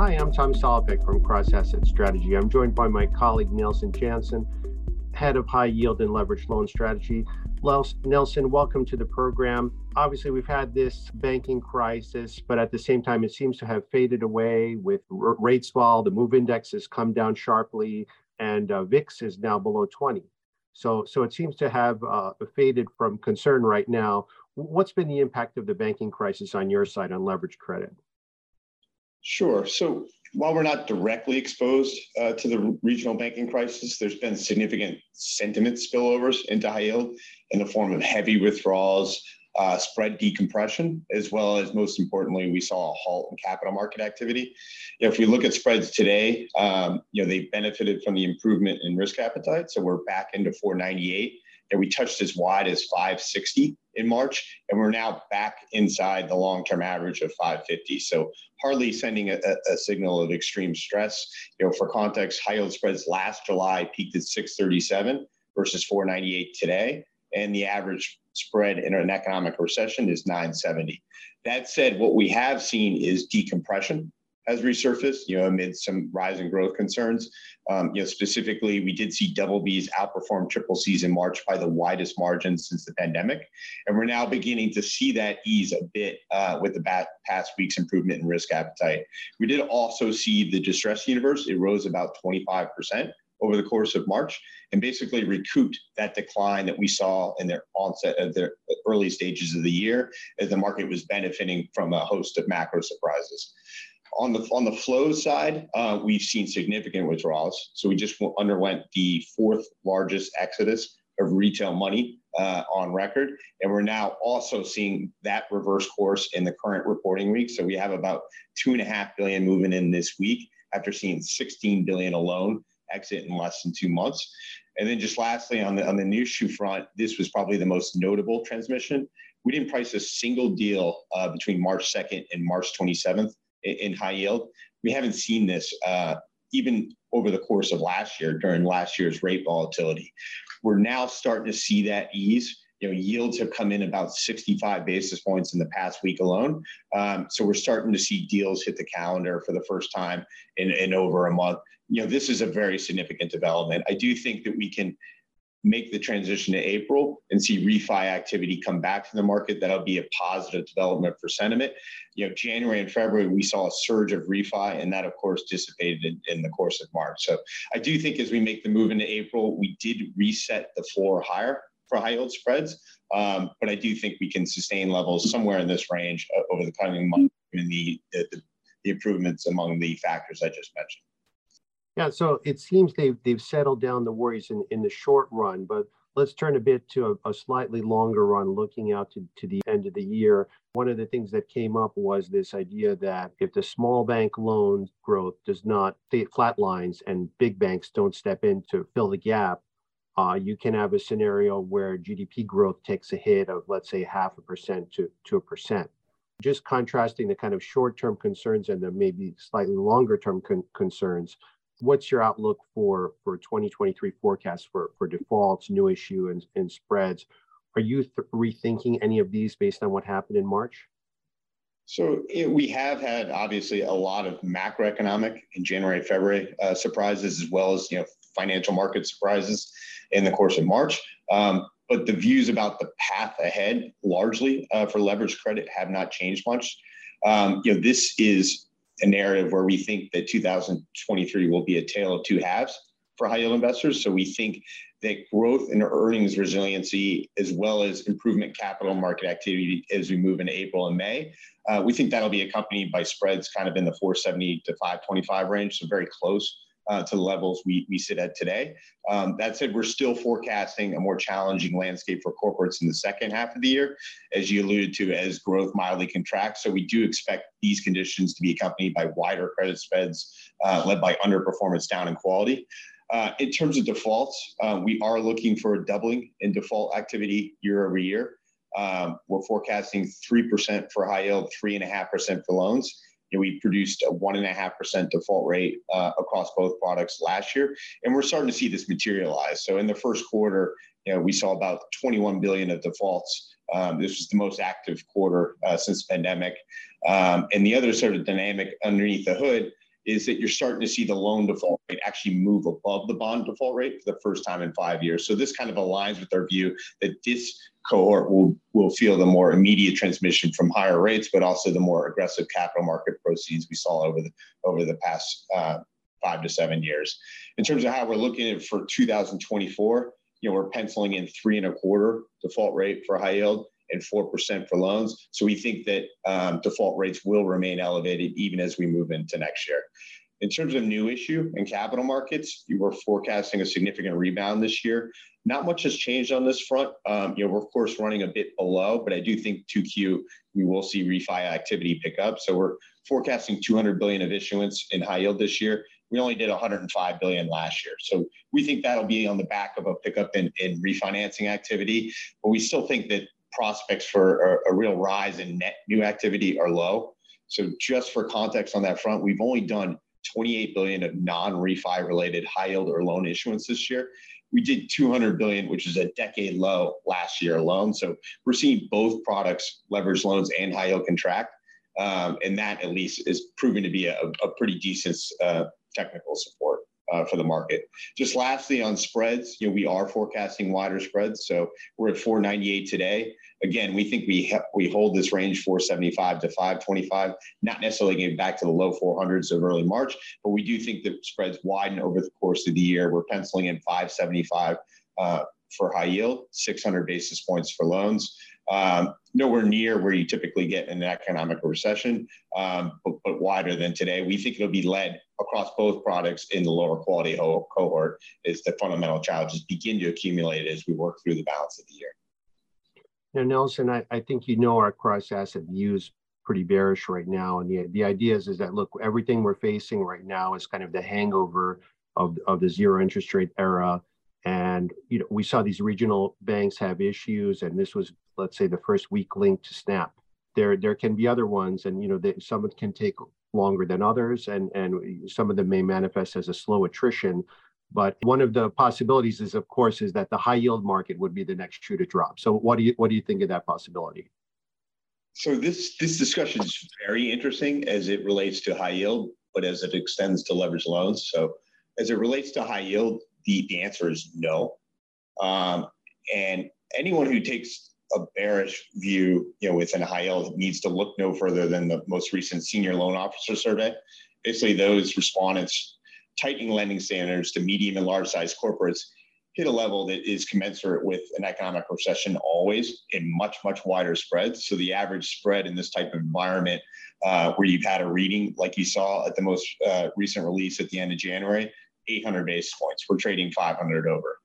Hi, I'm Tom Salopek from Cross Asset Strategy. I'm joined by my colleague Nelson Jantzen, head of high yield and leveraged loan strategy. Nelson, welcome to the program. Obviously, we've had this banking crisis, but at the same time, it seems to have faded away with rates fall. The move index has come down sharply, and uh, VIX is now below 20. So, so it seems to have uh, faded from concern right now. What's been the impact of the banking crisis on your side on leverage credit? Sure. So while we're not directly exposed uh, to the regional banking crisis, there's been significant sentiment spillovers into high yield in the form of heavy withdrawals, uh, spread decompression, as well as most importantly, we saw a halt in capital market activity. You know, if we look at spreads today, um, you know, they benefited from the improvement in risk appetite. So we're back into 498 and we touched as wide as 560 in March, and we're now back inside the long-term average of 550. So hardly sending a, a, signal of extreme stress. You know, for context, high yield spreads last July peaked at 637 versus 498 today, and the average spread in an economic recession is 970. That said, what we have seen is decompression has resurfaced, you know, amid some rising growth concerns. Um, you know, specifically, we did see double Bs outperform triple Cs in March by the widest margins since the pandemic, and we're now beginning to see that ease a bit uh, with the past week's improvement in risk appetite. We did also see the distress universe; it rose about 25 percent over the course of March and basically recouped that decline that we saw in their onset of the early stages of the year as the market was benefiting from a host of macro surprises. On the on the flow side, uh, we've seen significant withdrawals. So we just underwent the fourth largest exodus of retail money uh, on record, and we're now also seeing that reverse course in the current reporting week. So we have about two and a half billion moving in this week after seeing 16 billion alone exit in less than two months. And then just lastly, on the on the new issue front, this was probably the most notable transmission. We didn't price a single deal uh, between March 2nd and March 27th in high yield. We haven't seen this uh, even over the course of last year during last year's rate volatility. We're now starting to see that ease. You know, yields have come in about 65 basis points in the past week alone. Um, so we're starting to see deals hit the calendar for the first time in, in over a month. You know, this is a very significant development. I do think that we can make the transition to April and see refi activity come back to the market, that'll be a positive development for sentiment. You know, January and February, we saw a surge of refi, and that, of course, dissipated in, in the course of March. So I do think as we make the move into April, we did reset the floor higher for high yield spreads. Um, but I do think we can sustain levels somewhere in this range uh, over the coming months in the, the, the improvements among the factors I just mentioned. Yeah, so it seems they've they've settled down the worries in, in the short run, but let's turn a bit to a, a, slightly longer run, looking out to, to the end of the year. One of the things that came up was this idea that if the small bank loan growth does not flatlines and big banks don't step in to fill the gap, uh, you can have a scenario where GDP growth takes a hit of, let's say, half a percent to, to a percent. Just contrasting the kind of short term concerns and the maybe slightly longer term con- concerns what's your outlook for for 2023 forecast for for defaults, new issue, and, and spreads? Are you th- rethinking any of these based on what happened in March? So we have had obviously a lot of macroeconomic in January, February uh, surprises, as well as you know financial market surprises in the course of March. Um, but the views about the path ahead, largely uh, for leverage credit, have not changed much. Um, you know, this is a narrative where we think that 2023 will be a tale of two halves for high yield investors. So we think that growth and earnings resiliency, as well as improvement capital market activity as we move into April and May, uh, we think that'll be accompanied by spreads kind of in the 470 to 525 range, so very close uh, to the levels we, we sit at today. Um, that said, we're still forecasting a more challenging landscape for corporates in the second half of the year, as you alluded to, as growth mildly contracts. So we do expect these conditions to be accompanied by wider credit spreads uh, led by underperformance down in quality. Uh, in terms of defaults, uh, we are looking for a doubling in default activity year over year. Um, we're forecasting 3% for high yield, 3.5% for loans you know, we produced a one and a half percent default rate uh, across both products last year, and we're starting to see this materialize. So in the first quarter, you know, we saw about 21 billion of defaults. Um, this was the most active quarter uh, since the pandemic. Um, and the other sort of dynamic underneath the hood is that you're starting to see the loan default rate actually move above the bond default rate for the first time in five years. So this kind of aligns with our view that this cohort will, will feel the more immediate transmission from higher rates, but also the more aggressive capital market proceeds we saw over the, over the past uh, five to seven years. In terms of how we're looking at for 2024, you know, we're penciling in three and a quarter default rate for high yield and 4% for loans. So we think that um, default rates will remain elevated even as we move into next year. In terms of new issue and capital markets, you were forecasting a significant rebound this year. Not much has changed on this front. Um, you know, we're of course running a bit below, but I do think 2Q we will see refi activity pick up. So we're forecasting 200 billion of issuance in high yield this year. We only did 105 billion last year. So we think that'll be on the back of a pickup in, in refinancing activity. But we still think that prospects for a, a real rise in net new activity are low. So just for context on that front, we've only done 28 billion of non-refi related high yield or loan issuance this year. We did 200 billion, which is a decade low last year alone. So we're seeing both products, leverage loans and high yield contract. Um, and that at least is proving to be a, a pretty decent uh, technical support for the market. Just lastly on spreads, you know, we are forecasting wider spreads. So we're at 498 today. Again, we think we ha- we hold this range 475 to 525, not necessarily getting back to the low 400s of early March, but we do think that spreads widen over the course of the year. We're penciling in 575 uh, for high yield, 600 basis points for loans. Um, nowhere near where you typically get in an economic recession, um, but, but, wider than today. We think it'll be led across both products in the lower quality ho- cohort as the fundamental challenges begin to accumulate as we work through the balance of the year. Now, Nelson, I, I think you know our cross asset views pretty bearish right now. And the, the idea is, is that, look, everything we're facing right now is kind of the hangover of, of the zero interest rate era. And, you know, we saw these regional banks have issues, and this was, let's say, the first weak link to snap. There, there can be other ones, and, you know, they, some can take longer than others, and, and some of them may manifest as a slow attrition. But one of the possibilities is, of course, is that the high yield market would be the next shoe to drop. So what do you what do you think of that possibility? So this this discussion is very interesting as it relates to high yield, but as it extends to leverage loans. So as it relates to high yield, the, the answer is no. Um, and anyone who takes a bearish view, you know, within high yield needs to look no further than the most recent senior loan officer survey. Basically, those respondents tightening lending standards to medium and large size corporates hit a level that is commensurate with an economic recession always in much, much wider spreads. So the average spread in this type of environment uh, where you've had a reading like you saw at the most uh, recent release at the end of January, 800 basis points. We're trading 500 over.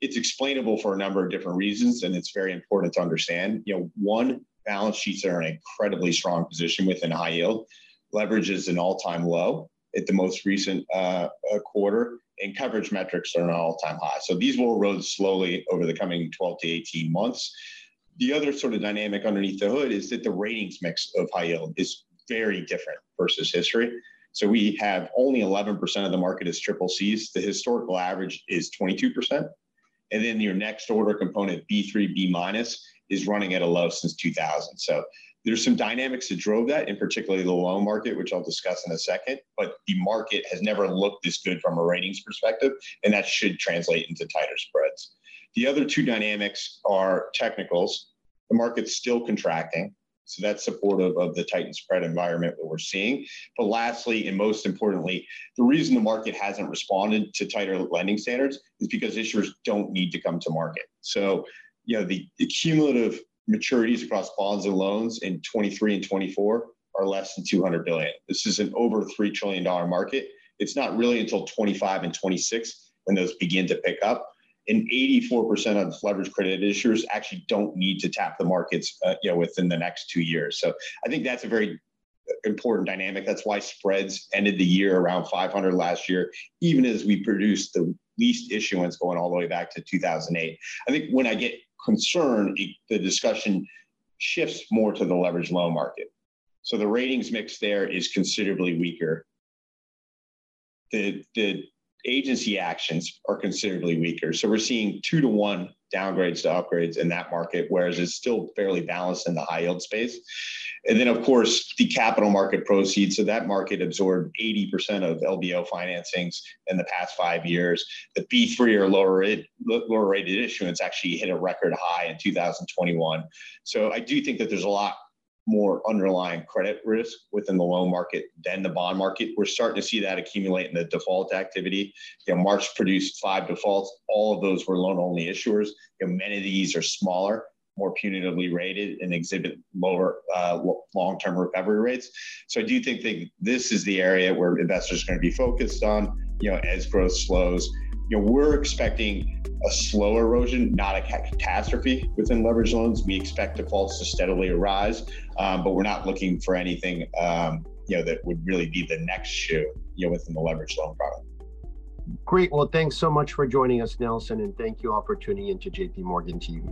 It's explainable for a number of different reasons, and it's very important to understand. You know, one, balance sheets are in an incredibly strong position within high yield. Leverage is an all-time low at the most recent uh, quarter, and coverage metrics are an all-time high. So these will erode slowly over the coming 12 to 18 months. The other sort of dynamic underneath the hood is that the ratings mix of high yield is very different versus history. So we have only 11% of the market is triple C's. The historical average is 22%. And then your next order component, B3, B minus, is running at a low since 2000. So there's some dynamics that drove that, in particularly the loan market, which I'll discuss in a second. But the market has never looked this good from a ratings perspective, and that should translate into tighter spreads. The other two dynamics are technicals. The market's still contracting, so that's supportive of the tightened spread environment that we're seeing. But lastly, and most importantly, the reason the market hasn't responded to tighter lending standards is because issuers don't need to come to market. So, you know, the, the cumulative maturities across bonds and loans in 23 and 24 are less than 200 billion. This is an over $3 trillion market. It's not really until 25 and 26 when those begin to pick up. And 84% of leverage credit issuers actually don't need to tap the markets, uh, you know, within the next two years. So I think that's a very important dynamic. That's why spreads ended the year around 500 last year, even as we produced the least issuance going all the way back to 2008. I think when I get concern, the discussion shifts more to the leverage loan market. So the ratings mix there is considerably weaker. The, the agency actions are considerably weaker. So we're seeing two to one downgrades to upgrades in that market, whereas it's still fairly balanced in the high yield space. And then, of course, the capital market proceeds. So that market absorbed 80% of LBO financings in the past five years. The B3 or lower, rate, lower rated issuance actually hit a record high in 2021. So I do think that there's a lot more underlying credit risk within the loan market than the bond market. We're starting to see that accumulate in the default activity. You know, March produced five defaults. All of those were loan only issuers. You know, many of these are smaller, more punitively rated, and exhibit lower uh, long-term recovery rates. So I do think that this is the area where investors are going to be focused on. You know, as growth slows, you know, we're expecting a slow erosion, not a catastrophe within leverage loans. We expect defaults to steadily rise, um, but we're not looking for anything, um, you know, that would really be the next shoe, you know, within the leverage loan product. Great. Well, thanks so much for joining us, Nelson, and thank you all for tuning into JP Morgan TV.